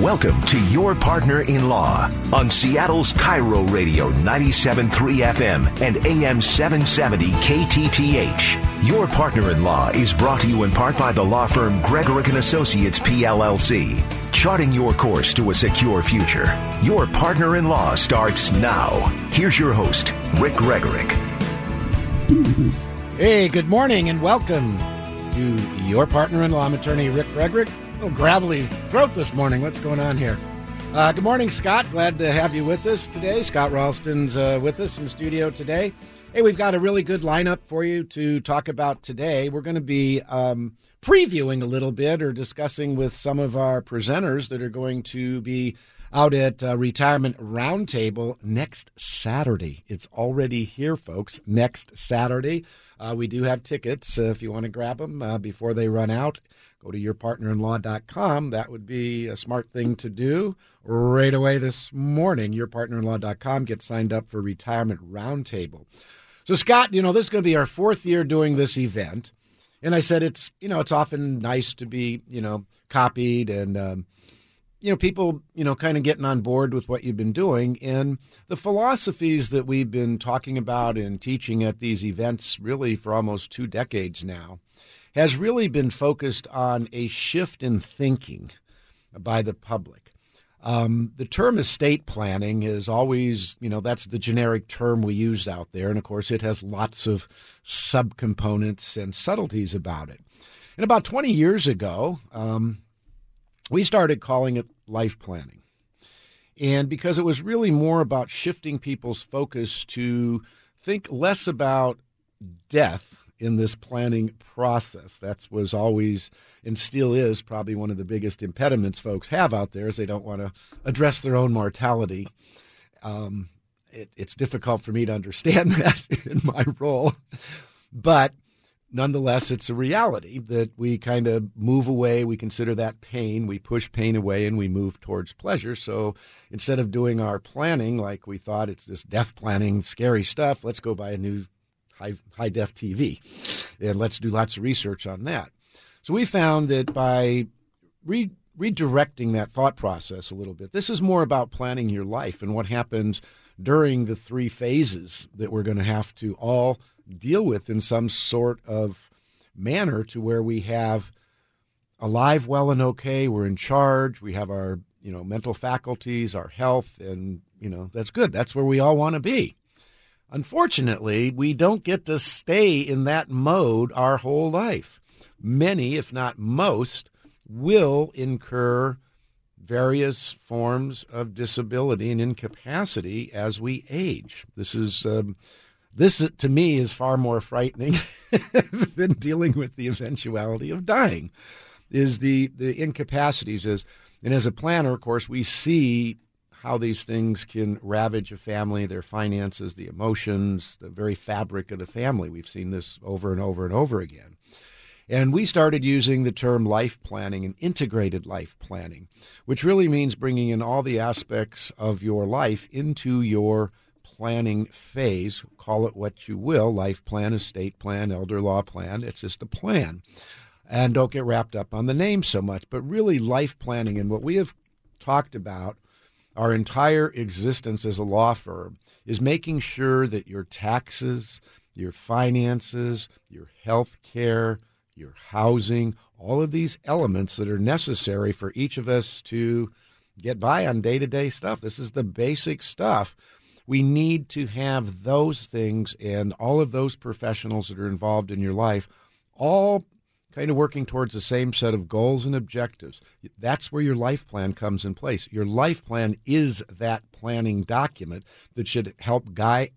Welcome to Your Partner in Law on Seattle's KIRO Radio 97.3 FM and AM 770 KTTH. Your Partner in Law is brought to you in part by the law firm Gregorek and Associates PLLC, charting your course to a secure future. Your Partner in Law starts now. Here's your host, Rick Gregorek. Hey, good morning and welcome to Your Partner in Law. Attorney Rick Gregorek little gravelly throat this morning. What's going on here? Uh, good morning, Scott. Glad to have you with us today. Scott Ralston's uh, with us in the studio today. Hey, we've got a really good lineup for you to talk about today. We're going to be um, previewing a little bit or discussing with some of our presenters that are going to be out at uh, Retirement Roundtable next Saturday. It's already here, folks. Next Saturday. Uh, we do have tickets uh, if you want to grab them uh, before they run out go to yourpartnerinlaw.com. That would be a smart thing to do right away this morning. Yourpartnerinlaw.com. Get signed up for Retirement Roundtable. So, Scott, you know, this is going to be our fourth year doing this event. And I said it's, you know, it's often nice to be, you know, copied and, um, you know, people, you know, kind of getting on board with what you've been doing. And the philosophies that we've been talking about and teaching at these events really for almost two decades now has really been focused on a shift in thinking by the public. Um, the term estate planning is always, you know, that's the generic term we use out there. And of course, it has lots of subcomponents and subtleties about it. And about 20 years ago, um, we started calling it life planning. And because it was really more about shifting people's focus to think less about death in this planning process. That was always and still is probably one of the biggest impediments folks have out there is they don't want to address their own mortality. Um, it, it's difficult for me to understand that in my role, but nonetheless, it's a reality that we kind of move away. We consider that pain. We push pain away and we move towards pleasure. So instead of doing our planning like we thought it's this death planning, scary stuff, let's go buy a new high, high def TV. And let's do lots of research on that. So we found that by re- redirecting that thought process a little bit, this is more about planning your life and what happens during the three phases that we're going to have to all deal with in some sort of manner to where we have alive, well, and okay. We're in charge. We have our you know mental faculties, our health, and you know that's good. That's where we all want to be. Unfortunately, we don't get to stay in that mode our whole life. Many, if not most, will incur various forms of disability and incapacity as we age. This is um, this to me is far more frightening than dealing with the eventuality of dying. Is the the incapacities is and as a planner, of course, we see how these things can ravage a family, their finances, the emotions, the very fabric of the family. We've seen this over and over and over again. And we started using the term life planning and integrated life planning, which really means bringing in all the aspects of your life into your planning phase. Call it what you will life plan, estate plan, elder law plan. It's just a plan. And don't get wrapped up on the name so much, but really life planning and what we have talked about our entire existence as a law firm is making sure that your taxes, your finances, your health care, your housing, all of these elements that are necessary for each of us to get by on day to day stuff. This is the basic stuff. We need to have those things and all of those professionals that are involved in your life all kind of working towards the same set of goals and objectives. That's where your life plan comes in place. Your life plan is that planning document that should help guide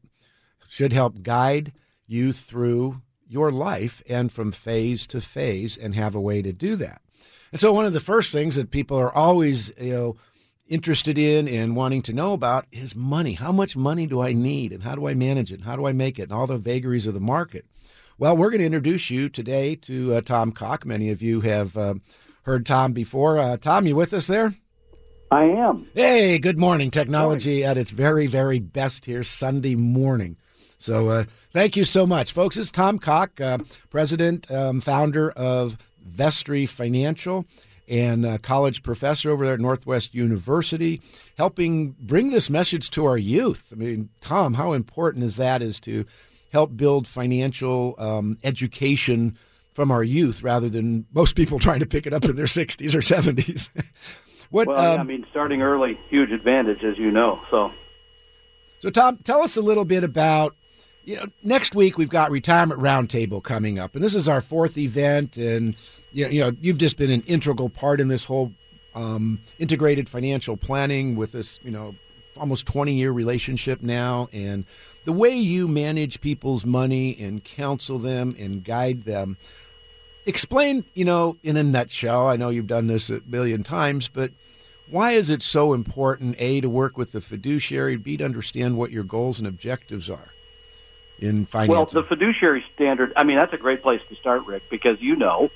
should help guide you through your life and from phase to phase and have a way to do that. And so one of the first things that people are always, you know, interested in and wanting to know about is money. How much money do I need and how do I manage it? And how do I make it? And all the vagaries of the market. Well, we're going to introduce you today to uh, Tom Cock. Many of you have uh, heard Tom before. Uh, Tom, you with us there? I am. Hey, good morning. Technology at its very, very best here Sunday morning. So uh, thank you so much, folks. This is Tom Cock, uh, president, um, founder of Vestry Financial and a college professor over there at Northwest University, helping bring this message to our youth. I mean, Tom, how important is that? Is to help build financial um, education from our youth rather than most people trying to pick it up in their 60s or 70s. what, well, um, I mean, starting early, huge advantage, as you know. So, so Tom, tell us a little bit about. You know, next week we've got retirement roundtable coming up, and this is our fourth event. And you know, you've just been an integral part in this whole um, integrated financial planning with this, you know, almost 20 year relationship now. And the way you manage people's money and counsel them and guide them. Explain, you know, in a nutshell. I know you've done this a million times, but why is it so important, A, to work with the fiduciary, B, to understand what your goals and objectives are in finance? Well, the fiduciary standard, I mean, that's a great place to start, Rick, because you know,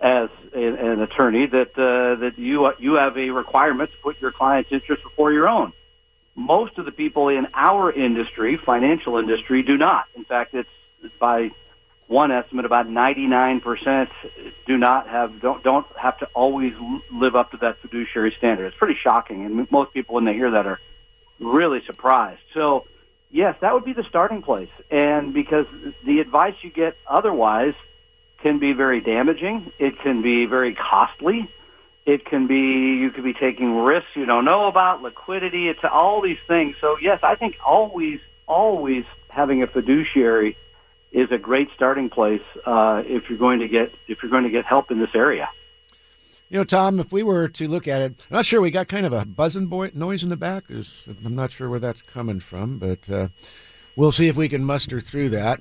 as an attorney, that uh, that you you have a requirement to put your client's interest before your own. Most of the people in our industry, financial industry, do not. In fact, it's by one estimate about 99% do not have don't don't have to always live up to that fiduciary standard. It's pretty shocking, and most people when they hear that are really surprised. So, yes, that would be the starting place, and because the advice you get otherwise can be very damaging, it can be very costly it can be you could be taking risks you don't know about, liquidity. It's all these things. So yes, I think always, always having a fiduciary is a great starting place uh, if you're going to get if you're going to get help in this area. You know, Tom, if we were to look at it, I'm not sure we got kind of a buzzing boy noise in the back. I'm not sure where that's coming from, but uh, we'll see if we can muster through that.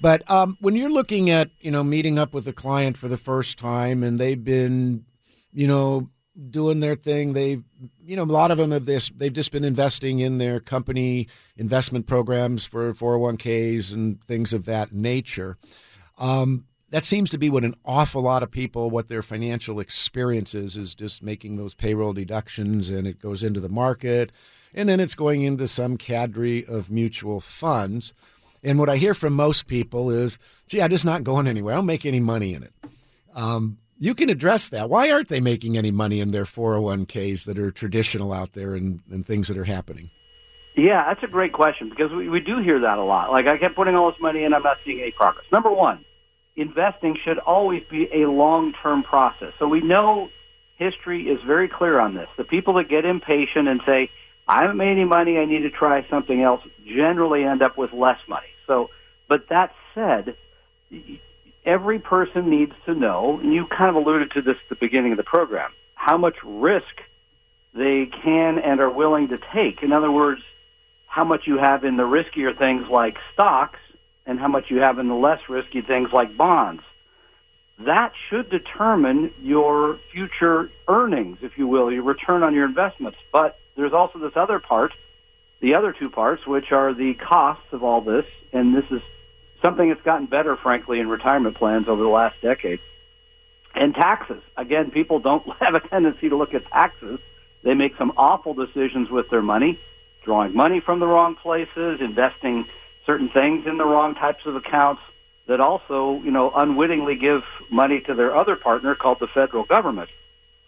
But um, when you're looking at, you know, meeting up with a client for the first time and they've been you know, doing their thing. They, you know, a lot of them have this. They've just been investing in their company investment programs for 401ks and things of that nature. Um, that seems to be what an awful lot of people, what their financial experience is, is just making those payroll deductions, and it goes into the market, and then it's going into some cadre of mutual funds. And what I hear from most people is, "Gee, I'm just not going anywhere. I don't make any money in it." Um, you can address that. Why aren't they making any money in their 401ks that are traditional out there and, and things that are happening? Yeah, that's a great question because we, we do hear that a lot. Like, I kept putting all this money in, I'm not seeing any progress. Number one, investing should always be a long-term process. So we know history is very clear on this. The people that get impatient and say, I haven't made any money, I need to try something else, generally end up with less money. So, but that said, every person needs to know, and you kind of alluded to this at the beginning of the program, how much risk they can and are willing to take. In other words, how much you have in the riskier things like stocks and how much you have in the less risky things like bonds. That should determine your future earnings, if you will, your return on your investments. But there's also this other part, the other two parts, which are the costs of all this, and this is something that's gotten better, frankly, in retirement plans over the last decade. And taxes. Again, people don't have a tendency to look at taxes. They make some awful decisions with their money, drawing money from the wrong places, investing certain things in the wrong types of accounts that also, you know, unwittingly give money to their other partner called the federal government.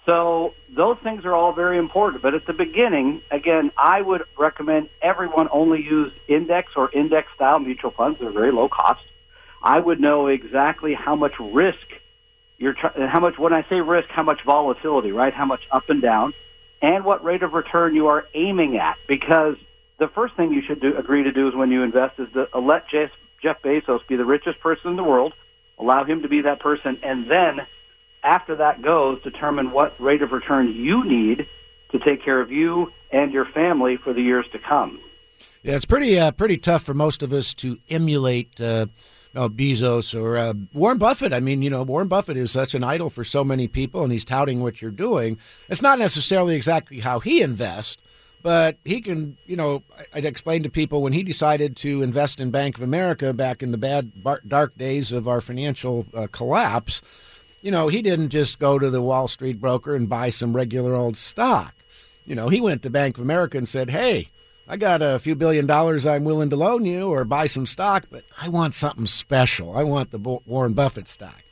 So those things are all very important. But at the beginning, again, I would recommend everyone only use index or index style mutual funds. They're very low cost. I would know exactly how much risk you're, how much, when I say risk, how much volatility, right? How much up and down and what rate of return you are aiming at. Because the first thing you should do, agree to do is when you invest is to let Jeff, Jeff Bezos be the richest person in the world, allow him to be that person, and then after that goes, determine what rate of return you need to take care of you and your family for the years to come. Yeah, it's pretty uh, pretty tough for most of us to emulate uh, Bezos or uh, Warren Buffett. I mean, you know, Warren Buffett is such an idol for so many people, and he's touting what you're doing. It's not necessarily exactly how he invests, but he can, you know, I'd explain to people when he decided to invest in Bank of America back in the bad, dark days of our financial uh, collapse, you know, he didn't just go to the Wall Street broker and buy some regular old stock. You know, he went to Bank of America and said, hey, I got a few billion dollars I'm willing to loan you or buy some stock, but I want something special. I want the Warren Buffett stock.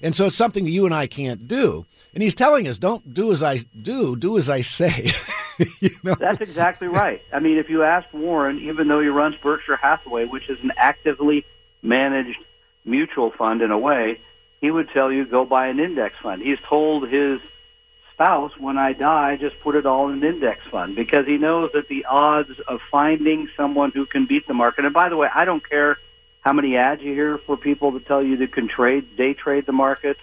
And so it's something that you and I can't do. And he's telling us, don't do as I do, do as I say. you know? That's exactly right. I mean, if you ask Warren, even though he runs Berkshire Hathaway, which is an actively managed mutual fund in a way, he would tell you go buy an index fund. He's told his spouse, when I die, just put it all in an index fund because he knows that the odds of finding someone who can beat the market. And by the way, I don't care how many ads you hear for people that tell you they can trade, day trade the markets.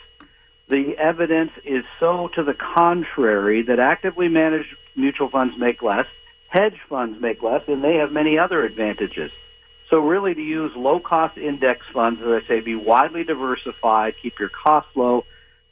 The evidence is so to the contrary that actively managed mutual funds make less, hedge funds make less, and they have many other advantages. So really to use low cost index funds, as I say, be widely diversified, keep your costs low,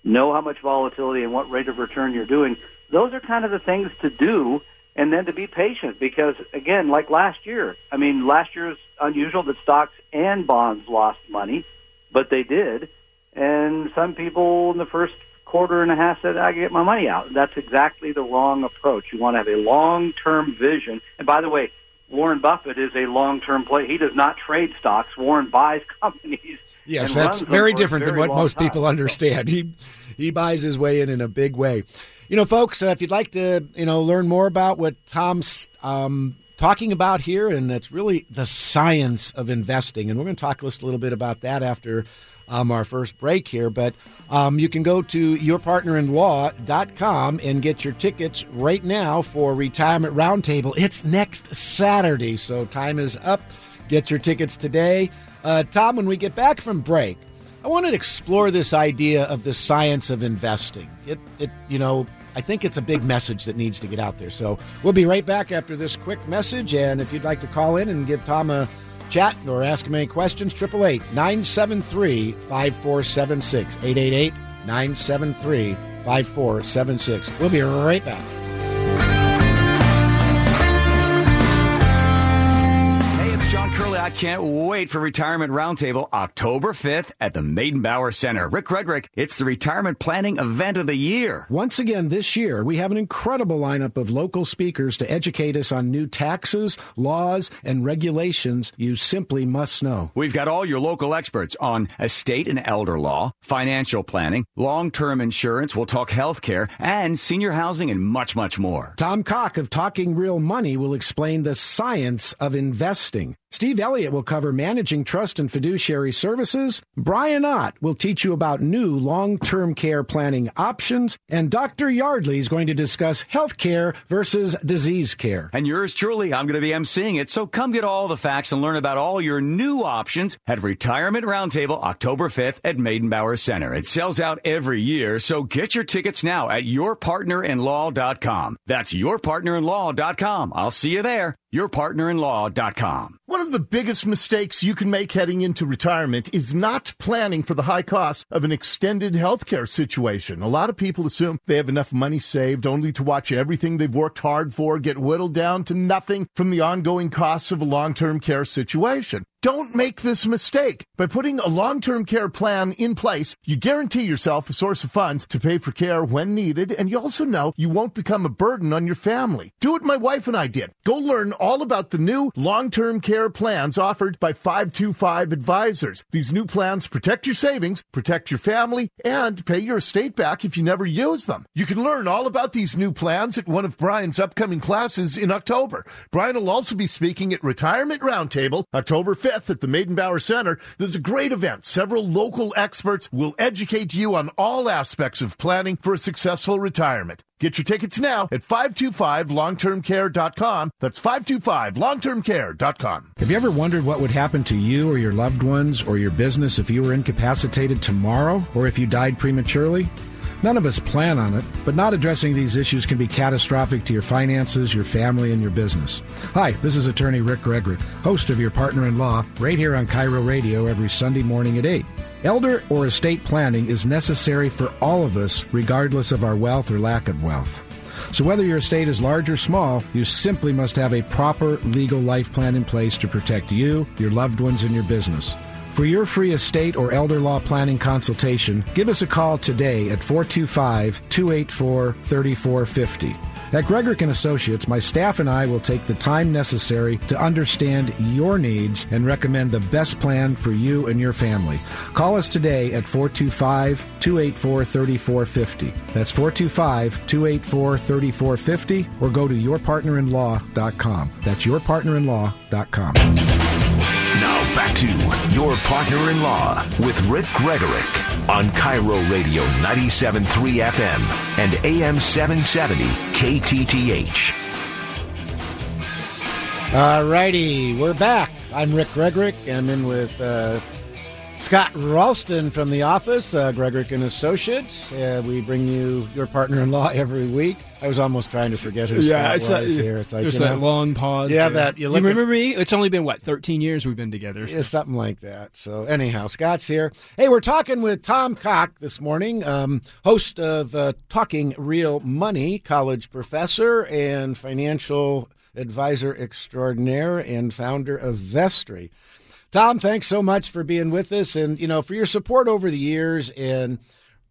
know how much volatility and what rate of return you're doing. Those are kind of the things to do and then to be patient because again, like last year, I mean, last year is unusual that stocks and bonds lost money, but they did. And some people in the first quarter and a half said, I get my money out. That's exactly the wrong approach. You want to have a long-term vision. And by the way, Warren Buffett is a long-term play. He does not trade stocks. Warren buys companies Yes, that's very different very than what most time. people understand. He he buys his way in in a big way. You know, folks, uh, if you'd like to, you know, learn more about what Tom's um, talking about here, and that's really the science of investing, and we're going to talk just a little bit about that after um, our first break here. But um, you can go to yourpartnerinlaw.com and get your tickets right now for Retirement Roundtable. It's next Saturday, so time is up. Get your tickets today. Uh, Tom, when we get back from break, I want to explore this idea of the science of investing. It, it, you know, I think it's a big message that needs to get out there. So we'll be right back after this quick message. And if you'd like to call in and give Tom a chat or ask him any questions, 888 973 5476. 888 973 5476. We'll be right back. I can't wait for Retirement Roundtable October 5th at the Meydenbauer Center. Rick Gregorek, it's the retirement planning event of the year. Once again, this year, we have an incredible lineup of local speakers to educate us on new taxes, laws, and regulations you simply must know. We've got all your local experts on estate and elder law, financial planning, long term insurance, we'll talk healthcare, and senior housing, and much, much more. Tom Cock of Talking Real Money will explain the science of investing. Steve Elliott will cover managing trust and fiduciary services. Brian Ott will teach you about new long term care planning options. And Dr. Yardley is going to discuss health care versus disease care. And yours truly, I'm going to be emceeing it. So come get all the facts and learn about all your new options at Retirement Roundtable October 5th at Meydenbauer Center. It sells out every year, so get your tickets now at yourpartnerinlaw.com. That's yourpartnerinlaw.com. I'll see you there yourpartnerinlaw.com. One of the biggest mistakes you can make heading into retirement is not planning for the high cost of an extended healthcare situation. A lot of people assume they have enough money saved only to watch everything they've worked hard for get whittled down to nothing from the ongoing costs of a long-term care situation. Don't make this mistake. By putting a long-term care plan in place, you guarantee yourself a source of funds to pay for care when needed, and you also know you won't become a burden on your family. Do what my wife and I did. Go learn all about the new long-term care plans offered by 525 Advisors. These new plans protect your savings, protect your family, and pay your estate back if you never use them. You can learn all about these new plans at one of Brian's upcoming classes in October. Brian will also be speaking at Retirement Roundtable October 5th 5th at the Meydenbauer Center. There's a great event. Several local experts will educate you on all aspects of planning for a successful retirement. Get your tickets now at 525longtermcare.com. That's 525longtermcare.com. Have you ever wondered what would happen to you or your loved ones or your business if you were incapacitated tomorrow or if you died prematurely? None of us plan on it, but not addressing these issues can be catastrophic to your finances, your family, and your business. Hi, this is attorney Rick Gregorek, host of Your Partner in Law, right here on KIRO Radio every Sunday morning at 8. Elder or estate planning is necessary for all of us, regardless of our wealth or lack of wealth. So whether your estate is large or small, you simply must have a proper legal life plan in place to protect you, your loved ones, and your business. For your free estate or elder law planning consultation, give us a call today at 425 284 3450. At Gregorek and Associates, my staff and I will take the time necessary to understand your needs and recommend the best plan for you and your family. Call us today at 425-284-3450. That's 425-284-3450 or go to yourpartnerinlaw.com. That's yourpartnerinlaw.com. Back to Your Partner in Law with Rick Gregorek on KIRO Radio 97.3 FM and AM 770 KTTH. All righty, we're back. I'm Rick Gregorek. I'm in with uh, Scott Ralston from the office, uh, Gregorek and Associates. Uh, we bring you your partner-in-law every week. I was almost trying to forget who yeah, Scott was saw, here. It's like, there's you that long pause. Yeah, there. that- you you, remember me? It's only been what 13 years we've been together. Yeah, something like that. So, anyhow, Scott's here. Hey, we're talking with Tom Cock this morning, um, host of uh, Talking Real Money, college professor and financial advisor extraordinaire, and founder of Vestry. Tom, thanks so much for being with us and, you know, for your support over the years. And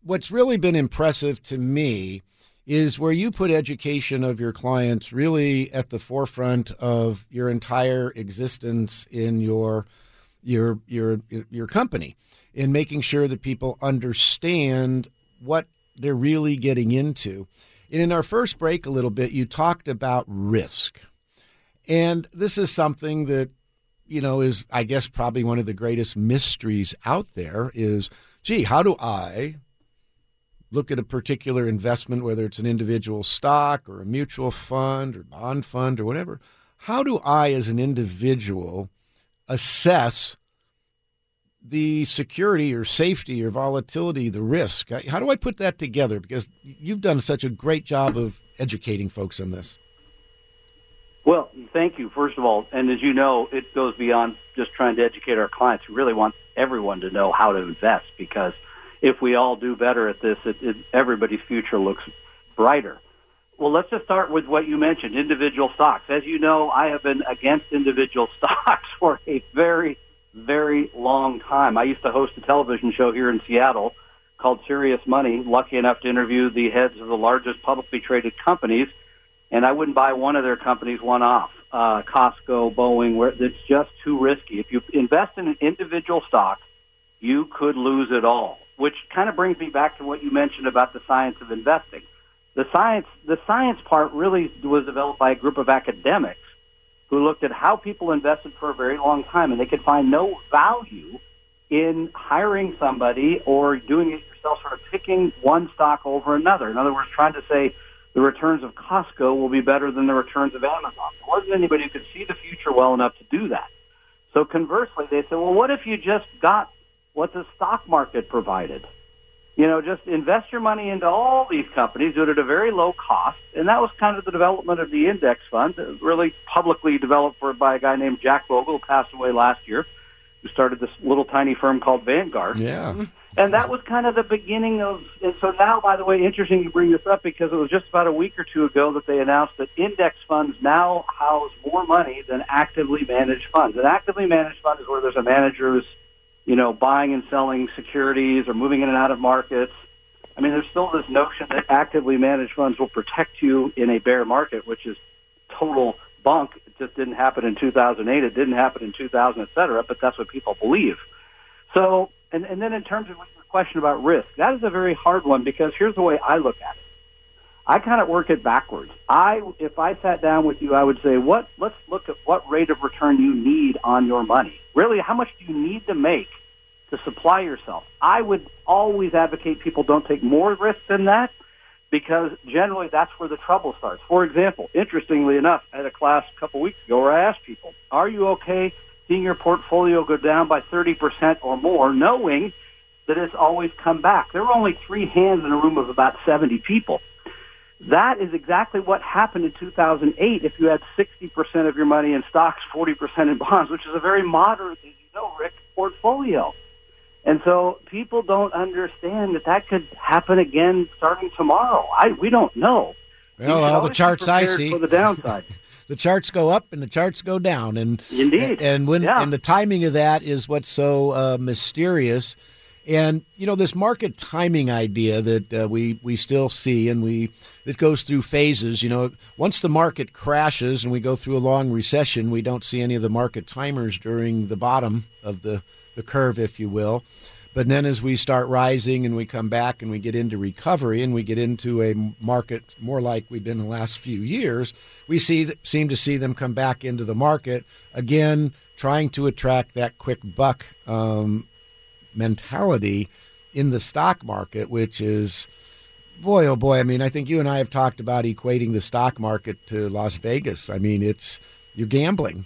what's really been impressive to me is where you put education of your clients really at the forefront of your entire existence in your your your your company in making sure that people understand what they're really getting into. And in our first break a little bit you talked about risk. And this is something that you know is I guess probably one of the greatest mysteries out there is gee, how do I look at a particular investment, whether it's an individual stock or a mutual fund or bond fund or whatever, how do I, as an individual, assess the security or safety or volatility, the risk? How do I put that together? Because you've done such a great job of educating folks on this. Well, thank you, first of all. And as you know, it goes beyond just trying to educate our clients. We really want everyone to know how to invest because if we all do better at this, it, it, everybody's future looks brighter. Well, let's just start with what you mentioned, individual stocks. As you know, I have been against individual stocks for a very, very long time. I used to host a television show here in Seattle called Serious Money, lucky enough to interview the heads of the largest publicly traded companies, and I wouldn't buy one of their companies one off. Uh, Costco, Boeing, where it's just too risky. If you invest in an individual stock, you could lose it all which kind of brings me back to what you mentioned about the science of investing. The science, the science part really was developed by a group of academics who looked at how people invested for a very long time, and they could find no value in hiring somebody or doing it yourself, sort of picking one stock over another. In other words, trying to say the returns of Costco will be better than the returns of Amazon. There wasn't anybody who could see the future well enough to do that. So conversely, they said, well, what if you just got what the stock market provided. You know, just invest your money into all these companies, do it at a very low cost. And that was kind of the development of the index fund, uh, really publicly developed for, by a guy named Jack Bogle, who passed away last year, who started this little tiny firm called Vanguard. Yeah. And that was kind of the beginning of, and so now, by the way, interesting you bring this up because it was just about a week or two ago that they announced that index funds now house more money than actively managed funds. An actively managed fund is where there's a manager who's you know, buying and selling securities or moving in and out of markets. I mean, there's still this notion that actively managed funds will protect you in a bear market, which is total bunk. It just didn't happen in 2008. It didn't happen in 2000, et cetera, but that's what people believe. So, and, and then in terms of your question about risk, that is a very hard one because here's the way I look at it. I kind of work it backwards. I, if I sat down with you, I would say, what, let's look at what rate of return you need on your money. Really, how much do you need to make to supply yourself? I would always advocate people don't take more risk than that because generally that's where the trouble starts. For example, interestingly enough, had a class a couple weeks ago where I asked people, are you okay seeing your portfolio go down by 30% or more, knowing that it's always come back? There were only three hands in a room of about 70 people. That is exactly what happened in 2008 if you had 60% of your money in stocks, 40% in bonds, which is a very moderate, as you know, Rick, portfolio. And so people don't understand that that could happen again starting tomorrow. I, we don't know. Well, all the charts I see for the downside. the charts go up and the charts go down, and indeed, and when yeah. and the timing of that is what's so uh, mysterious. And you know this market timing idea that uh, we we still see, and we it goes through phases. You know, once the market crashes and we go through a long recession, we don't see any of the market timers during the bottom of the the curve, if you will. But then as we start rising and we come back and we get into recovery and we get into a market more like we've been the last few years, we see seem to see them come back into the market again, trying to attract that quick buck um, mentality in the stock market, which is, boy, oh boy. I mean, I think you and I have talked about equating the stock market to Las Vegas. I mean, it's you're gambling.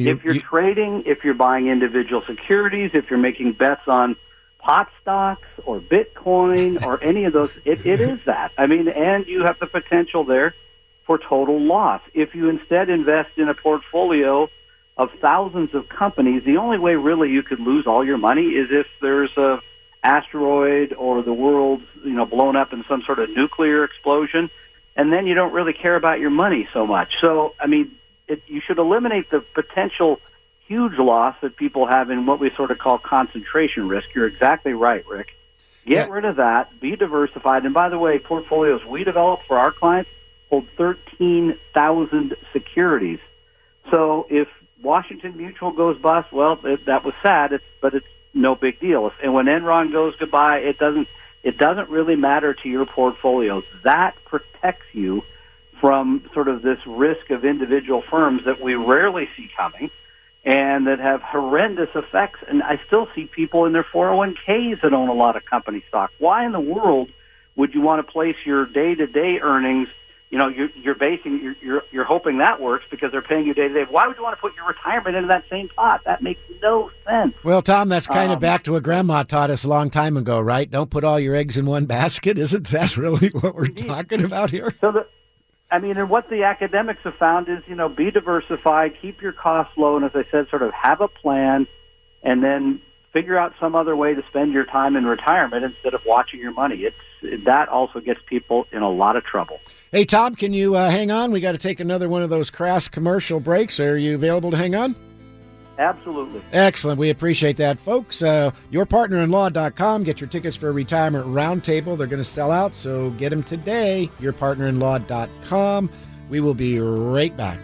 And if you're you, trading, if you're buying individual securities, if you're making bets on pot stocks or Bitcoin or any of those, it, it is that. I mean, and you have the potential there for total loss. If you instead invest in a portfolio of thousands of companies, the only way really you could lose all your money is if there's a asteroid or the world's you know blown up in some sort of nuclear explosion, and then you don't really care about your money so much. So I mean, it, you should eliminate the potential huge loss that people have in what we sort of call concentration risk. You're exactly right, Rick. Get Yeah. rid of that. Be diversified. And by the way, portfolios we develop for our clients hold 13,000 securities. So if Washington Mutual goes bust, well, it, that was sad, it's, but it's no big deal. And when Enron goes goodbye, it doesn't it doesn't really matter to your portfolios. That protects you from sort of this risk of individual firms that we rarely see coming and that have horrendous effects. And I still see people in their 401ks that own a lot of company stock. Why in the world would you want to place your day-to-day earnings? You know, you're, you're basing, you're, you're, you're hoping that works because they're paying you day to day. Why would you want to put your retirement into that same pot? That makes no sense. Well, Tom, that's kind of Um, back to what Grandma taught us a long time ago, right? Don't put all your eggs in one basket. Isn't that really what we're talking about here? So the, I mean, and what the academics have found is, you know, be diversified, keep your costs low, and as I said, sort of have a plan, and then figure out some other way to spend your time in retirement instead of watching your money. It's that also gets people in a lot of trouble. Hey, Tom, can you uh, hang on? We got to take another one of those crass commercial breaks. Are you available to hang on? Absolutely. Excellent. We appreciate that, folks. Uh, yourpartnerinlaw.com. Get your tickets for a retirement roundtable. They're going to sell out, so get them today. Yourpartnerinlaw.com. We will be right back.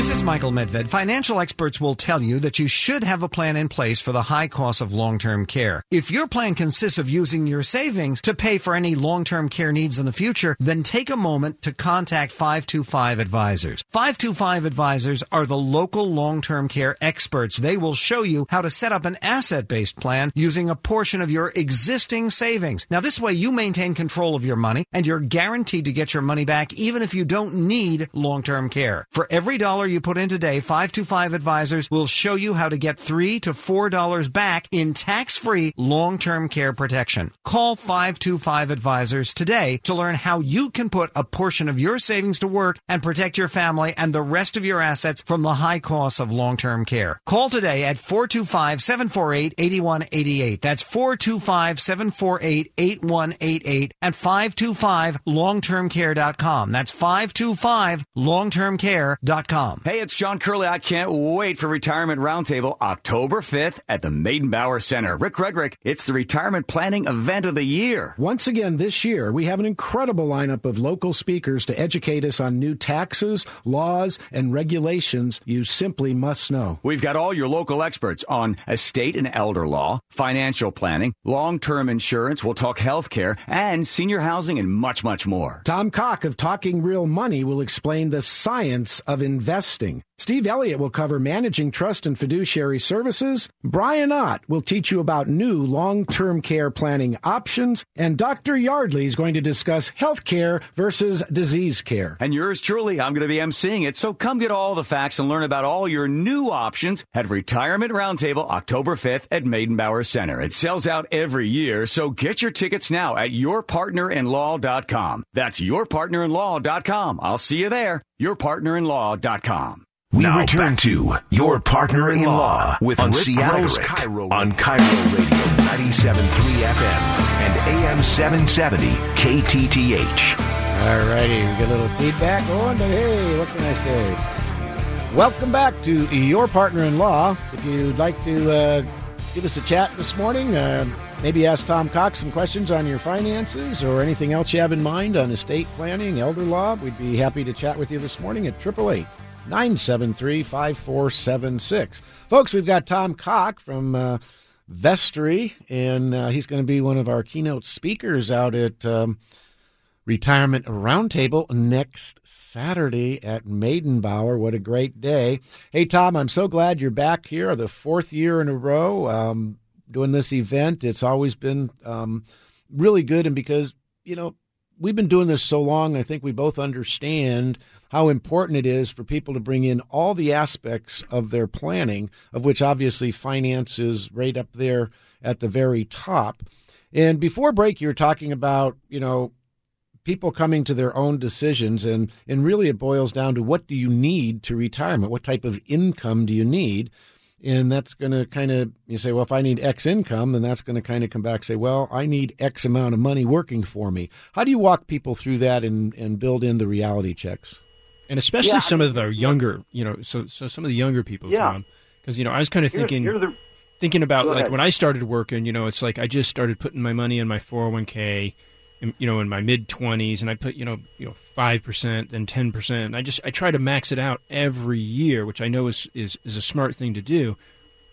This is Michael Medved. Financial experts will tell you that you should have a plan in place for the high cost of long-term care. If your plan consists of using your savings to pay for any long-term care needs in the future, then take a moment to contact 525 Advisors. 525 Advisors are the local long-term care experts. They will show you how to set up an asset-based plan using a portion of your existing savings. Now this way you maintain control of your money and you're guaranteed to get your money back even if you don't need long-term care. For every dollar you put in today, 525 Advisors will show you how to get 3 to $4 back in tax-free long-term care protection. Call 525 Advisors today to learn how you can put a portion of your savings to work and protect your family and the rest of your assets from the high costs of long-term care. Call today at 425-748-8188. That's 425-748-8188 at 525longtermcare.com. That's 525longtermcare.com. Hey, it's John Curley. I can't wait for Retirement Roundtable October 5th at the Meydenbauer Center. Rick Gregorek, it's the retirement planning event of the year. Once again, this year, we have an incredible lineup of local speakers to educate us on new taxes, laws, and regulations you simply must know. We've got all your local experts on estate and elder law, financial planning, long-term insurance, we'll talk healthcare, and senior housing and much, much more. Tom Cock of Talking Real Money will explain the science of investing. Steve Elliott will cover managing trust and fiduciary services. Brian Ott will teach you about new long term care planning options. And Dr. Yardley is going to discuss health care versus disease care. And yours truly, I'm going to be emceeing it, so come get all the facts and learn about all your new options at Retirement Roundtable October 5th at Meydenbauer Center. It sells out every year, so get your tickets now at yourpartnerinlaw.com. That's yourpartnerinlaw.com. I'll see you there. Yourpartnerinlaw.com. We now return to your partner in law with on Rick Seattle's KIRO on KIRO Radio 97.3 FM and AM 770 KTTH. All righty, we get a little feedback on but hey, what can I say? Welcome back to your partner in law. If you'd like to uh, give us a chat this morning, uh, maybe ask Tom Cox some questions on your finances or anything else you have in mind on estate planning, elder law, we'd be happy to chat with you this morning at 888 973 5476. Folks, we've got Tom Cock from uh, Vestory, and uh, he's going to be one of our keynote speakers out at um, Retirement Roundtable next Saturday at Meydenbauer. What a great day. Hey, Tom, I'm so glad you're back here, the fourth year in a row um, doing this event. It's always been um, really good, and because, you know, we've been doing this so long, I think we both understand how important it is for people to bring in all the aspects of their planning, of which obviously finance is right up there at the very top. And before break, you were talking about, you know, people coming to their own decisions and and really it boils down to what do you need to retirement what type of income do you need and that's going to kind of you say well if i need x income then that's going to kind of come back say well i need x amount of money working for me. How do you walk people through that and and build in the reality checks? And especially yeah, some I of the younger you know so so some of the younger people yeah. because you know i was kind of thinking here's the, thinking about like when i started working you know it's like i just started putting my money in my 401k you know in my mid 20s and I put you know you know 5% then 10% I just I try to max it out every year which I know is is is a smart thing to do.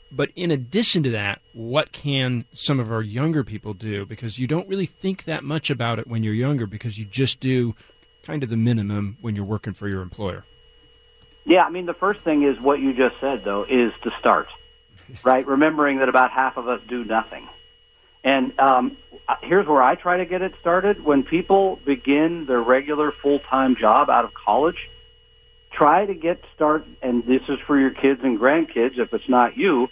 But in addition to that what can some of our younger people do? Because you don't really think that much about it when you're younger because you just do kind of the minimum when you're working for your employer. Yeah i mean the first thing is what you just said though is to start. Right? Remembering that about half of us do nothing. And um, here's where I try to get it started. When people begin their regular full-time job out of college, try to get start, and this is for your kids and grandkids if it's not you,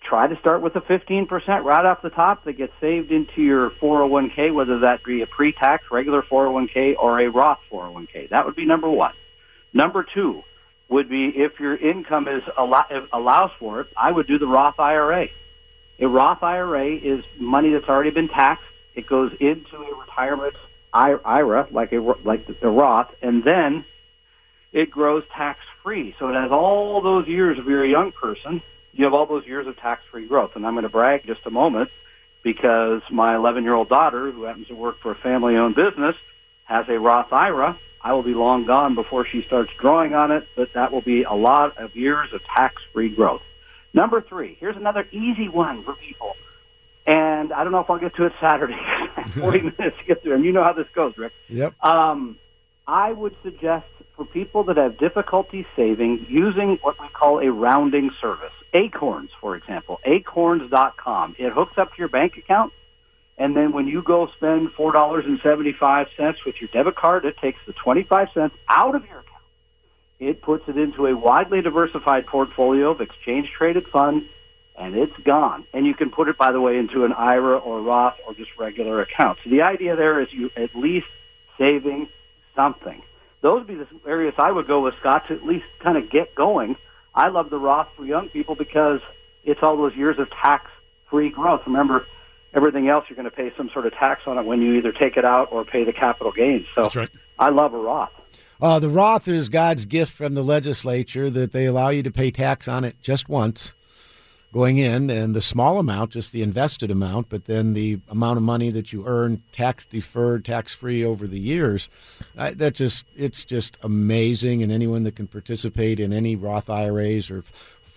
try to start with a 15% right off the top that gets saved into your 401k, whether that be a pre-tax regular 401k or a Roth 401k. That would be number one. Number two would be if your income is allows for it, I would do the Roth IRA. A Roth IRA is money that's already been taxed. It goes into a retirement IRA, like a like the Roth, and then it grows tax free. So it has all those years of your young person you have all those years of tax-free growth. And I'm going to brag just a moment because my 11-year-old daughter, who happens to work for a family-owned business, has a Roth IRA. I will be long gone before she starts drawing on it, but that will be a lot of years of tax-free growth. Number three, here's another easy one for people. And I don't know if I'll get to it Saturday. 40 minutes to get through. And you know how this goes, Rick. Yep. Um, I would suggest for people that have difficulty saving using what we call a rounding service. Acorns, for example, acorns.com. It hooks up to your bank account, and then when you go spend $4.75 with your debit card, it takes the 25 cents out of your account. It puts it into a widely diversified portfolio of exchange traded funds, and it's gone. And you can put it, by the way, into an IRA or Roth or just regular account. So the idea there is you at least saving something. Those would be the areas I would go with, Scott, to at least kind of get going I love the Roth for young people because it's all those years of tax-free growth. Remember, everything else you're going to pay some sort of tax on it when you either take it out or pay the capital gains. So right. I love a Roth. Uh, the Roth is God's gift from the legislature that they allow you to pay tax on it just once going in, and the small amount, just the invested amount, but then the amount of money that you earn tax deferred, tax free over the years. I, that's just it's just amazing, and anyone that can participate in any Roth IRAs or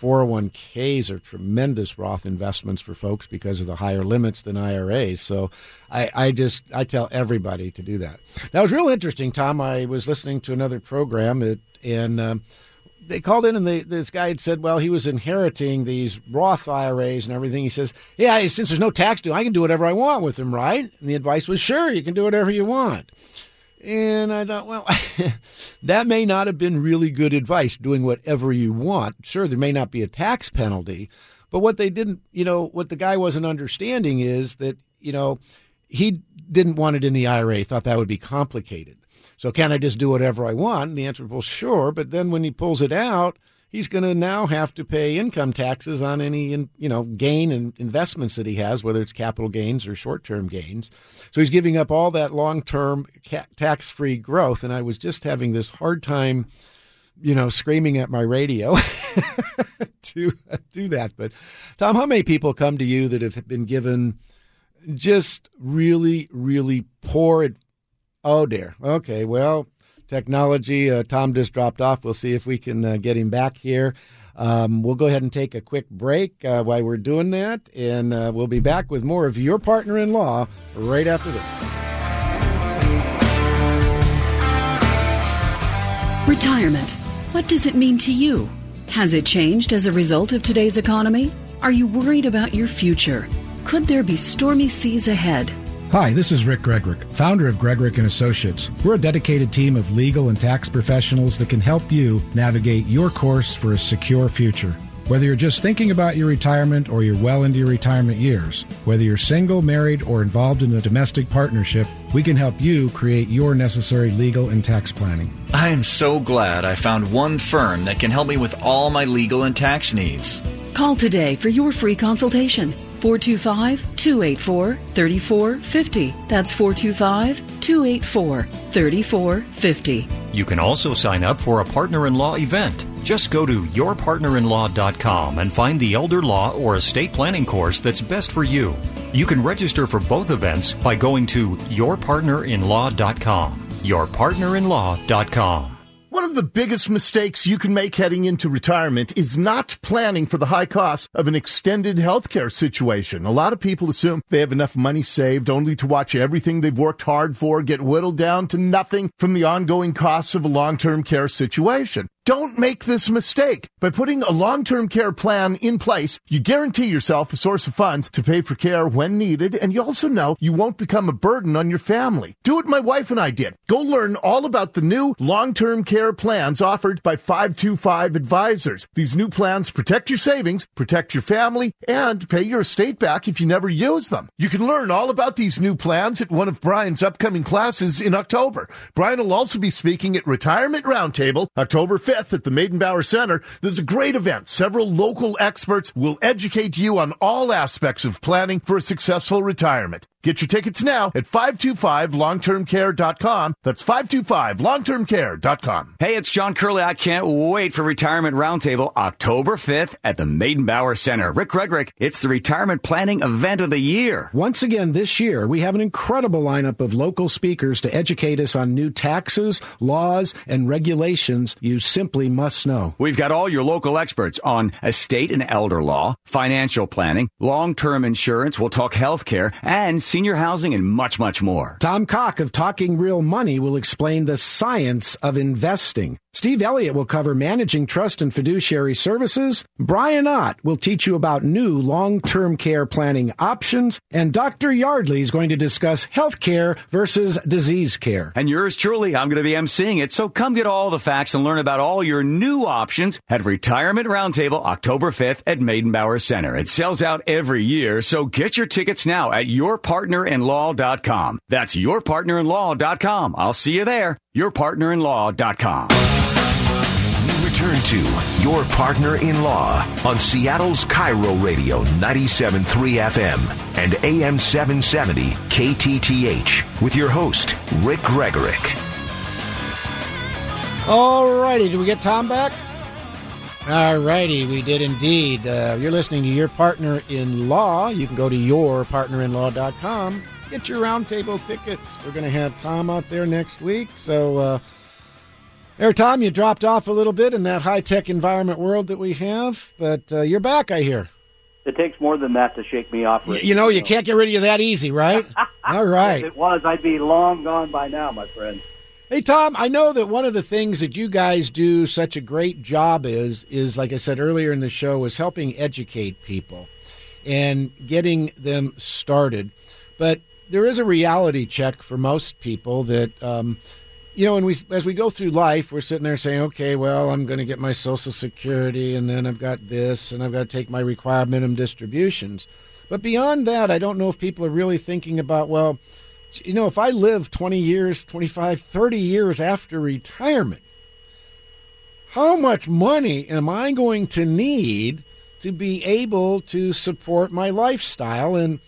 401ks are tremendous Roth investments for folks because of the higher limits than IRAs. So I, I just I tell everybody to do that. That was real interesting, Tom. I was listening to another program, it, and um, they called in and they, this guy had said, well, he was inheriting these Roth IRAs and everything. He says, yeah, since there's no tax due, I can do whatever I want with them, right? And the advice was, sure, you can do whatever you want. And I thought, well, that may not have been really good advice, doing whatever you want. Sure, there may not be a tax penalty, but what they didn't, you know, what the guy wasn't understanding is that, you know, he didn't want it in the IRA, thought that would be complicated. So can I just do whatever I want? And the answer was, well, sure. But then when he pulls it out, he's going to now have to pay income taxes on any you know gain and investments that he has, whether it's capital gains or short-term gains. So he's giving up all that long-term tax-free growth. And I was just having this hard time, you know, screaming at my radio to do that. But Tom, how many people come to you that have been given just really, really poor? Oh dear. Okay. Well, technology. Uh, Tom just dropped off. We'll see if we can uh, get him back here. Um, we'll go ahead and take a quick break uh, while we're doing that, and uh, we'll be back with more of your partner in law right after this. Retirement. What does it mean to you? Has it changed as a result of today's economy? Are you worried about your future? Could there be stormy seas ahead? Hi, this is Rick Gregorek, founder of Gregorek and Associates. We're a dedicated team of legal and tax professionals that can help you navigate your course for a secure future. Whether you're just thinking about your retirement or you're well into your retirement years, whether you're single, married, or involved in a domestic partnership, we can help you create your necessary legal and tax planning. I am so glad I found one firm that can help me with all my legal and tax needs. Call today for your free consultation. 425 284 3450. That's 425 284 3450. You can also sign up for a partner in law event. Just go to yourpartnerinlaw.com and find the elder law or estate planning course that's best for you. You can register for both events by going to yourpartnerinlaw.com. Yourpartnerinlaw.com. One of the biggest mistakes you can make heading into retirement is not planning for the high cost of an extended healthcare situation. A lot of people assume they have enough money saved only to watch everything they've worked hard for get whittled down to nothing from the ongoing costs of a long-term care situation. Don't make this mistake. By putting a long-term care plan in place, you guarantee yourself a source of funds to pay for care when needed, and you also know you won't become a burden on your family. Do what my wife and I did. Go learn all about the new long-term care plans offered by 525 Advisors. These new plans protect your savings, protect your family, and pay your estate back if you never use them. You can learn all about these new plans at one of Brian's upcoming classes in October. Brian will also be speaking at Retirement Roundtable October 5th 5th at the Meydenbauer Center. There's a great event. Several local experts will educate you on all aspects of planning for a successful retirement. Get your tickets now at 525longtermcare.com. That's 525longtermcare.com. Hey, it's John Curley. I can't wait for Retirement Roundtable October 5th at the Meydenbauer Center. Rick Gregorek, it's the retirement planning event of the year. Once again this year, we have an incredible lineup of local speakers to educate us on new taxes, laws, and regulations you simply must know. We've got all your local experts on estate and elder law, financial planning, long-term insurance, we'll talk healthcare, and senior housing, and much, much more. Tom Cock of Talking Real Money will explain the science of investing. Steve Elliott will cover managing trust and fiduciary services. Brian Ott will teach you about new long-term care planning options. And Dr. Yardley is going to discuss health care versus disease care. And yours truly, I'm going to be emceeing it. So come get all the facts and learn about all your new options at Retirement Roundtable October 5th at Meydenbauer Center. It sells out every year. So get your tickets now at yourpartnerinlaw.com. That's yourpartnerinlaw.com. I'll see you there. Yourpartnerinlaw.com return to Your Partner in Law on Seattle's KIRO Radio 97.3 FM and AM 770 KTTH with your host, Rick Gregorek. All righty, did we get Tom back? All righty, we did indeed. Uh, you're listening to Your Partner in Law. You can go to yourpartnerinlaw.com, get your roundtable tickets. We're going to have Tom out there next week, so... Uh, there, Tom, you dropped off a little bit in that high tech environment world that we have, but uh, you're back, I hear. It takes more than that to shake me off. You, you know, you can't get rid of you that easy, right? All right. If it was, I'd be long gone by now, my friend. Hey Tom, I know that one of the things that you guys do such a great job is is like I said earlier in the show is helping educate people and getting them started. But there is a reality check for most people that um, you know, and we as we go through life, we're sitting there saying, okay, well, I'm going to get my Social Security, and then I've got this, and I've got to take my required minimum distributions. But beyond that, I don't know if people are really thinking about, well, you know, if I live 20 years, 25, 30 years after retirement, how much money am I going to need to be able to support my lifestyle? And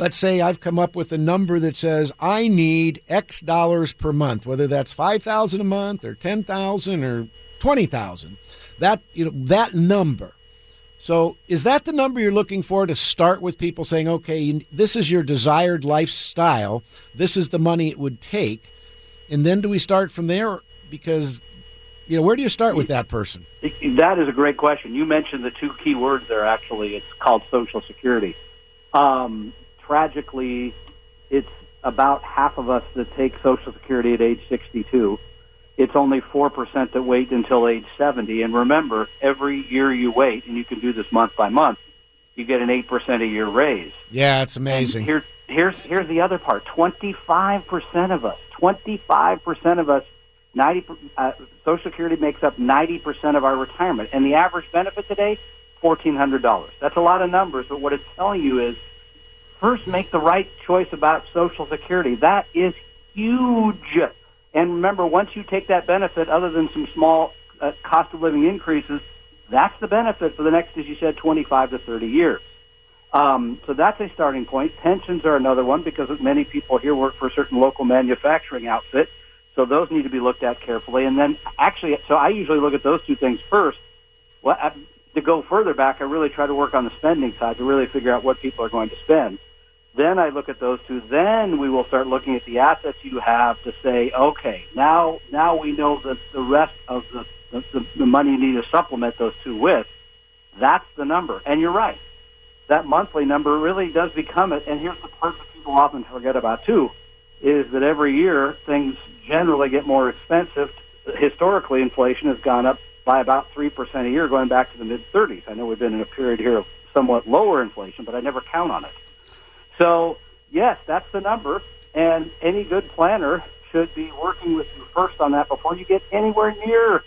let's say I've come up with a number that says I need X dollars per month, whether that's 5,000 a month or 10,000 or 20,000. That you know that number. So, is that the number you're looking for to start with people saying, "Okay, this is your desired lifestyle. This is the money it would take." And then do we start from there because you know, where do you start with that person? That is a great question. You mentioned the two key words there. Actually, it's called Social Security. Um, tragically, it's about half of us that take Social Security at age 62. It's only 4% that wait until age 70. And remember, every year you wait, and you can do this month by month, you get an 8% a year raise. Yeah, it's amazing. And here, here's, here's the other part 25% of us, 25% of us 90 uh, Social Security makes up 90% of our retirement, and the average benefit today, $1,400. That's a lot of numbers, but what it's telling you is first make the right choice about Social Security. That is huge. And remember, once you take that benefit, other than some small uh, cost of living increases, that's the benefit for the next, as you said, 25 to 30 years. Um, so that's a starting point. Pensions are another one because many people here work for a certain local manufacturing outfit so those need to be looked at carefully. And then actually, so I usually look at those two things first. Well, to go further back, I really try to work on the spending side to really figure out what people are going to spend. Then I look at those two. Then we will start looking at the assets you have to say, okay, now now we know that the rest of the the, the money you need to supplement those two with. That's the number. And you're right. That monthly number really does become it. And here's the part that people often forget about too, is that every year things generally get more expensive. Historically, inflation has gone up by about 3% a year going back to the mid 30s. I know we've been in a period here of somewhat lower inflation, but I never count on it. So, yes, that's the number, and any good planner should be working with you first on that before you get anywhere near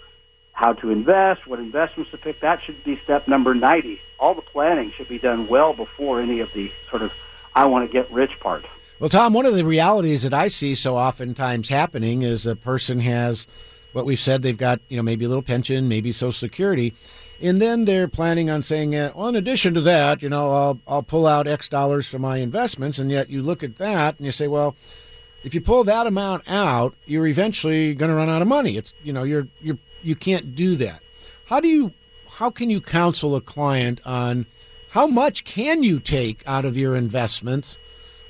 how to invest, what investments to pick. That should be step number 90. All the planning should be done well before any of the sort of I want to get rich part. Well, Tom, one of the realities that I see so oftentimes happening is a person has what we've said they've got, you know, maybe a little pension, maybe Social Security, and then they're planning on saying, uh, well, in addition to that, you know, I'll I'll pull out X dollars for my investments, and yet you look at that and you say, well, if you pull that amount out, you're eventually going to run out of money. It's you know, you're you're you can't do that. How do you how can you counsel a client on how much can you take out of your investments?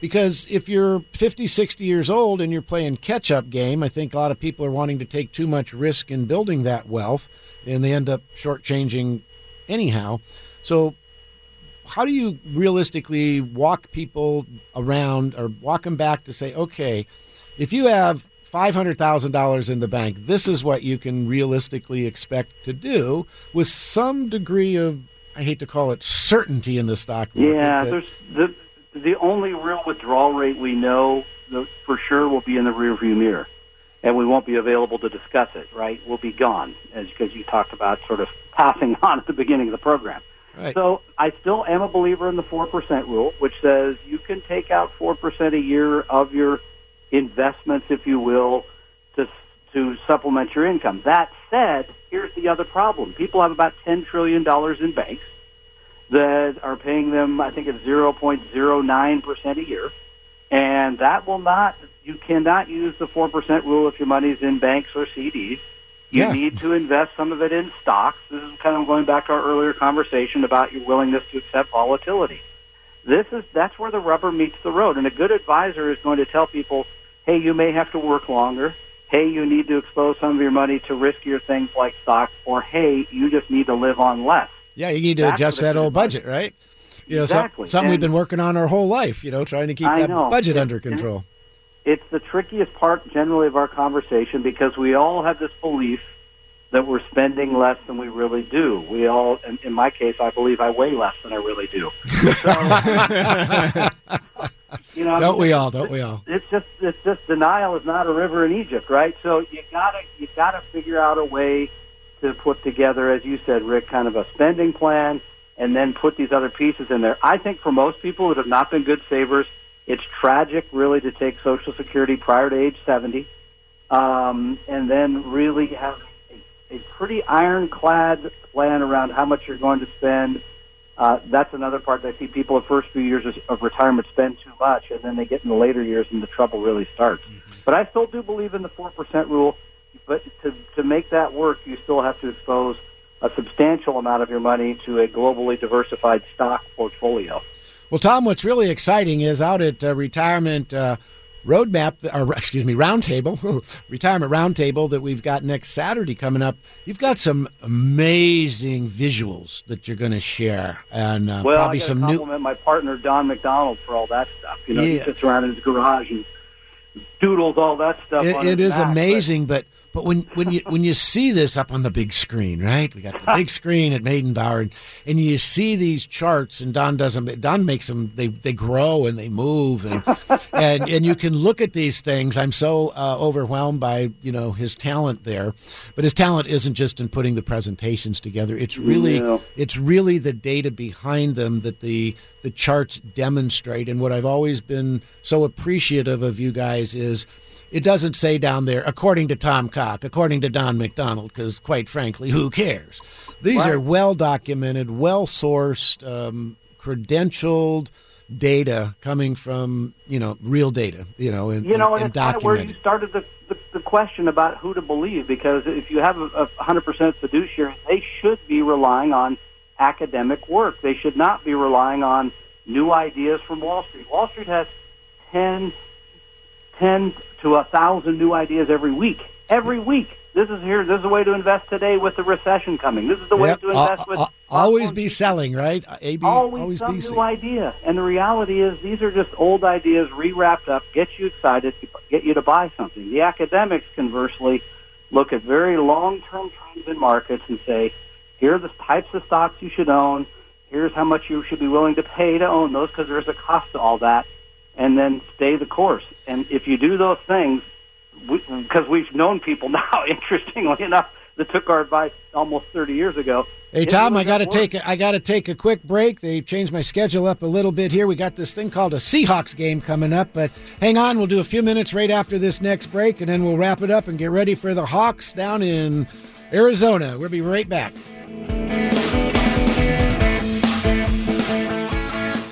Because if you're 50, 60 years old and you're playing catch up game, I think a lot of people are wanting to take too much risk in building that wealth and they end up shortchanging anyhow. So, how do you realistically walk people around or walk them back to say, okay, if you have $500,000 in the bank, this is what you can realistically expect to do with some degree of I hate to call it certainty in the stock market. Yeah, there's the the only real withdrawal rate we know for sure will be in the rearview mirror, and we won't be available to discuss it. Right, we'll be gone, as because you talked about sort of passing on at the beginning of the program. Right. So I still am a believer in the four percent rule, which says you can take out four percent a year of your investments, if you will, to to supplement your income. That said, here's the other problem: people have about ten trillion dollars in banks that are paying them, I think it's 0.09% a year. And that will not, you cannot use the 4% rule if your money's in banks or CDs. You yeah. need to invest some of it in stocks. This is kind of going back to our earlier conversation about your willingness to accept volatility. This is, that's where the rubber meets the road. And a good advisor is going to tell people, hey, you may have to work longer. Hey, you need to expose some of your money to riskier things like stocks. Or hey, you just need to live on less. Yeah, you need to adjust that old budget, right? You know, exactly. something we've been working on our whole life. You know, trying to keep I that know. budget under control. It's the trickiest part, generally, of our conversation because we all have this belief that we're spending less than we really do. We all, in, in my case, I believe I weigh less than I really do. So, you know, don't we all? Don't we all? It's just, it's just denial is not a river in Egypt, right? So you gotta, you gotta figure out a way to put together, as you said, Rick, kind of a spending plan and then put these other pieces in there. I think for most people that have not been good savers, it's tragic really to take Social Security prior to age 70 um, and then really have a, a pretty ironclad plan around how much you're going to spend. Uh, that's another part that I see people the first few years of retirement spend too much, and then they get in the later years and the trouble really starts. Mm-hmm. But I still do believe in the four percent rule. But to to make that work, you still have to expose a substantial amount of your money to a globally diversified stock portfolio. Well, Tom, what's really exciting is out at uh, retirement. Uh, roadmap, or excuse me, roundtable, retirement roundtable that we've got next Saturday coming up. You've got some amazing visuals that you're going to share, and uh, well, probably I some compliment new. my partner Don McDonald for all that stuff. You know, yeah. he sits around in his garage and doodles all that stuff. it, it is amazing, but, but when when you when you see this up on the big screen, right? We got the big screen at Meydenbauer, and, and you see these charts, and Don does them. Don makes them. They they grow and they move, and and and you can look at these things. I'm so uh, overwhelmed by you know his talent there, but his talent isn't just in putting the presentations together. It's really yeah. it's really the data behind them that the the charts demonstrate. And what I've always been so appreciative of you guys is it doesn't say down there, according to Tom Cock, according to Don McDonald, because quite frankly, who cares? These right. are well documented, well sourced, um, credentialed data coming from you know real data. You know, and, you know, and, and it's kind of where you started the, the, the question about who to believe, because if you have a hundred percent fiduciary, they should be relying on academic work. They should not be relying on new ideas from Wall Street. Wall Street has 10, 10 to a thousand new ideas every week. Every week. This is here. This is the way to invest today with the recession coming. This is the way yep. to invest uh, with. Uh, always be selling, right? AB, always, always some be new idea. And the reality is, these are just old ideas re-wrapped up, get you excited, get you to buy something. The academics, conversely, look at very long-term trends in markets and say, here are the types of stocks you should own. Here's how much you should be willing to pay to own those because there's a cost to all that and then stay the course. And if you do those things, because we, have known people now, interestingly enough, that took our advice almost 30 years ago. Hey Tom, I got to take a, I got to take a quick break. They changed my schedule up a little bit here. We got this thing called a Seahawks game coming up, but hang on, we'll do a few minutes right after this next break, and then we'll wrap it up and get ready for the Hawks down in Arizona. We'll be right back.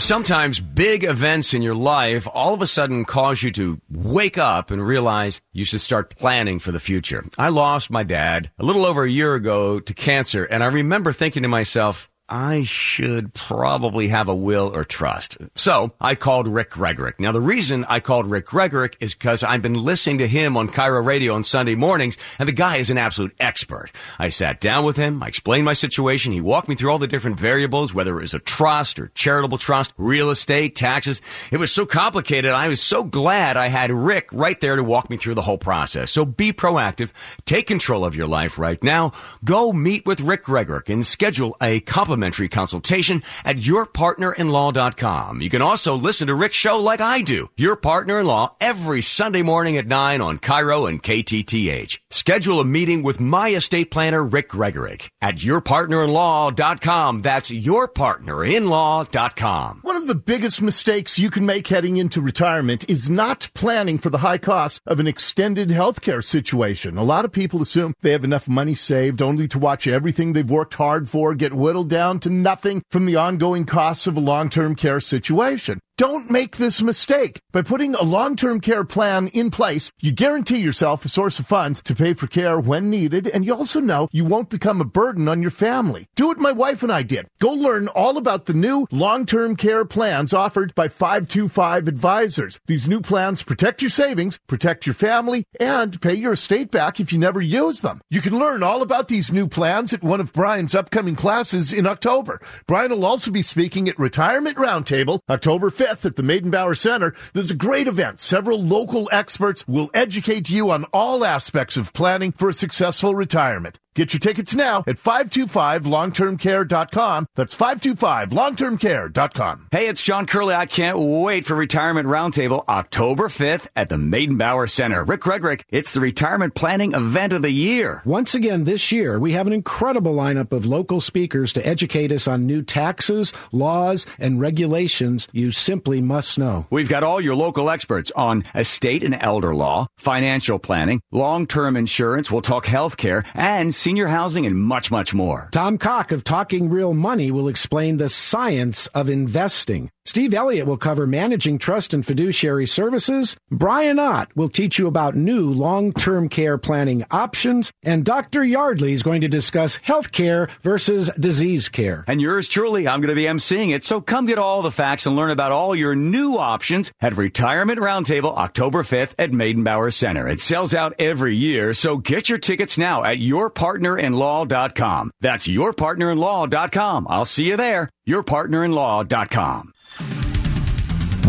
Sometimes big events in your life all of a sudden cause you to wake up and realize you should start planning for the future. I lost my dad a little over a year ago to cancer, and I remember thinking to myself, I should probably have a will or trust. So I called Rick Gregorek. Now, the reason I called Rick Gregorek is because I've been listening to him on KIRO Radio on Sunday mornings, and the guy is an absolute expert. I sat down with him. I explained my situation. He walked me through all the different variables, whether it was a trust or charitable trust, real estate, taxes. It was so complicated. I was so glad I had Rick right there to walk me through the whole process. So be proactive. Take control of your life right now. Go meet with Rick Gregorek and schedule a complimentary complimentary consultation at yourpartnerinlaw.com. You can also listen to Rick's show like I do, Your Partner in Law, every Sunday morning at 9 on KIRO and KTTH. Schedule a meeting with my estate planner, Rick Gregorek, at yourpartnerinlaw.com. That's yourpartnerinlaw.com. One of the biggest mistakes you can make heading into retirement is not planning for the high cost of an extended healthcare situation. A lot of people assume they have enough money saved only to watch everything they've worked hard for get whittled down down to nothing from the ongoing costs of a long-term care situation. Don't make this mistake. By putting a long-term care plan in place, you guarantee yourself a source of funds to pay for care when needed, and you also know you won't become a burden on your family. Do what my wife and I did. Go learn all about the new long-term care plans offered by 525 Advisors. These new plans protect your savings, protect your family, and pay your estate back if you never use them. You can learn all about these new plans at one of Brian's upcoming classes in October. Brian will also be speaking at Retirement Roundtable October 5th at the Meydenbauer Center. There's a great event. Several local experts will educate you on all aspects of planning for a successful retirement. Get your tickets now at 525longtermcare.com. That's 525longtermcare.com. Hey, it's John Curley. I can't wait for Retirement Roundtable October 5th at the Meydenbauer Center. Rick Gregorek, it's the retirement planning event of the year. Once again this year, we have an incredible lineup of local speakers to educate us on new taxes, laws, and regulations you simply must know. We've got all your local experts on estate and elder law, financial planning, long-term insurance, we'll talk healthcare, and senior housing, and much, much more. Tom Cock of Talking Real Money will explain the science of investing. Steve Elliott will cover managing trust and fiduciary services. Brian Ott will teach you about new long-term care planning options. And Dr. Yardley is going to discuss health care versus disease care. And yours truly, I'm going to be emceeing it. So come get all the facts and learn about all your new options at Retirement Roundtable October 5th at Meydenbauer Center. It sells out every year. So get your tickets now at yourpartnerinlaw.com. That's yourpartnerinlaw.com. I'll see you there. Yourpartnerinlaw.com.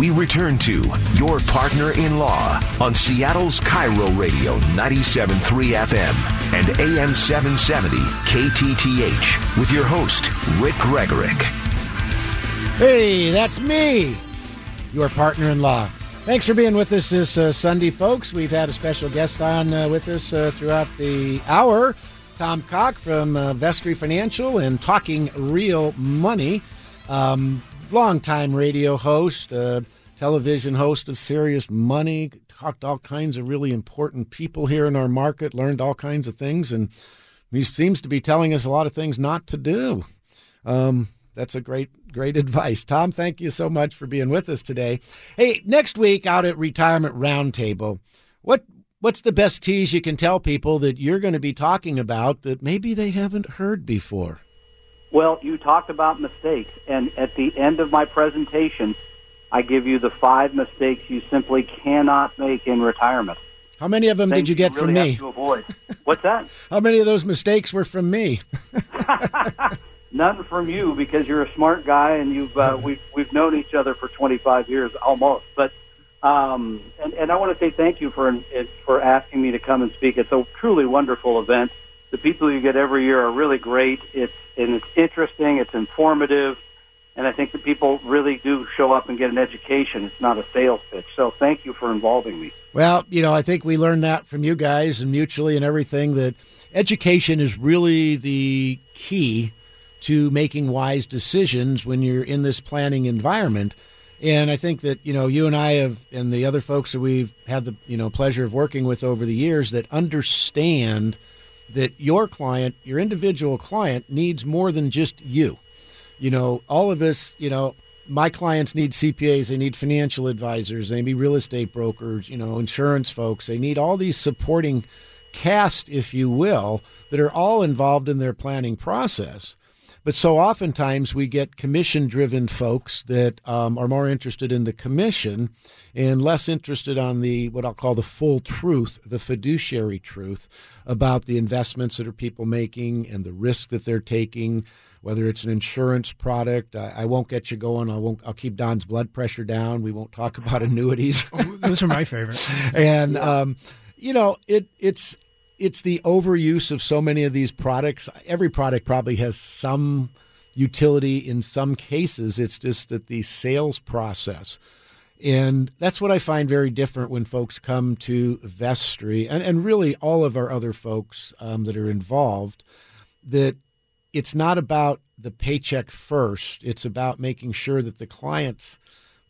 We return to Your Partner in Law on Seattle's KIRO Radio 97.3 FM and AM 770 KTTH with your host, Rick Gregorek. Hey, that's me, your partner in law. Thanks for being with us this uh, Sunday, folks. We've had a special guest on uh, with us uh, throughout the hour. Tom Cock from uh, Vestry Financial and Talking Real Money. Um, longtime radio host, uh, television host of Serious Money, talked to all kinds of really important people here in our market, learned all kinds of things, and he seems to be telling us a lot of things not to do. Um, that's a great, great advice. Tom, thank you so much for being with us today. Hey, next week out at Retirement Roundtable, what what's the best tease you can tell people that you're going to be talking about that maybe they haven't heard before? Well, you talked about mistakes, and at the end of my presentation, I give you the five mistakes you simply cannot make in retirement. How many of them Things did you get you really from me? To avoid. What's that? How many of those mistakes were from me? None from you because you're a smart guy and you've uh, we've we've known each other for 25 years almost. But um, and and I want to say thank you for for asking me to come and speak. It's a truly wonderful event. The people you get every year are really great. It's and it's interesting. It's informative. And I think that people really do show up and get an education. It's not a sales pitch. So thank you for involving me. Well, you know, I think we learned that from you guys and mutually and everything that education is really the key to making wise decisions when you're in this planning environment. And I think that, you know, you and I have, and the other folks that we've had the, you know, pleasure of working with over the years that understand that your client, your individual client, needs more than just you. You know, all of us, you know, my clients need CPAs, they need financial advisors, they need real estate brokers, you know, insurance folks. They need all these supporting cast, if you will, that are all involved in their planning process. But so oftentimes we get commission driven folks that um, are more interested in the commission and less interested on the what I'll call the full truth, the fiduciary truth about the investments that are people making and the risk that they're taking. Whether it's an insurance product, I, I won't get you going. I won't. I'll keep Don's blood pressure down. We won't talk about annuities. Oh, those are my favorite. and um, you know, it it's it's the overuse of so many of these products. Every product probably has some utility in some cases. It's just that the sales process. And that's what I find very different when folks come to Vestry and, and really all of our other folks um, that are involved, that it's not about the paycheck first. It's about making sure that the client's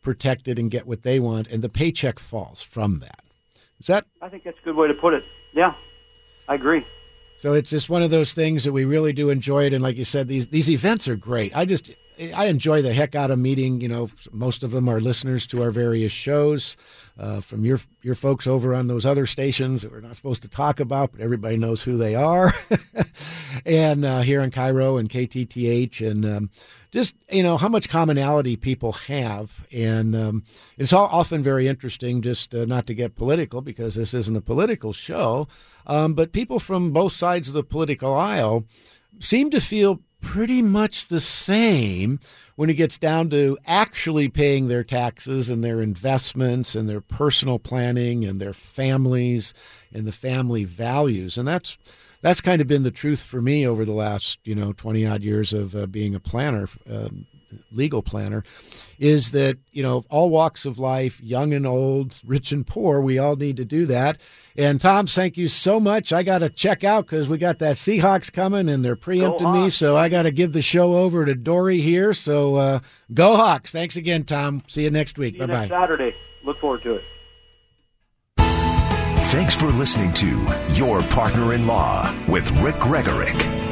protected and get what they want, and the paycheck falls from that. Is that? I think that's a good way to put it. Yeah, I agree. So it's just one of those things that we really do enjoy it, and like you said, these these events are great. I just I enjoy the heck out of meeting. You know, most of them are listeners to our various shows uh, from your your folks over on those other stations that we're not supposed to talk about, but everybody knows who they are. and uh, here in KIRO and KTTH, and um, just you know how much commonality people have, and um, it's all often very interesting. Just uh, not to get political because this isn't a political show, um, but people from both sides of the political aisle seem to feel pretty much the same when it gets down to actually paying their taxes and their investments and their personal planning and their families and the family values. And that's that's kind of been the truth for me over the last you know 20 odd years of uh, being a planner um, legal planner is that you know all walks of life young and old rich and poor we all need to do that. And tom thank you so much. I got to check out because we got that seahawks coming and they're preempting me so i got to give the show over to Dori here. So uh, go hawks. Thanks again tom. See you next week. Bye bye saturday. Look forward to it. Thanks for listening to Your Partner in Law with Rick Gregorek.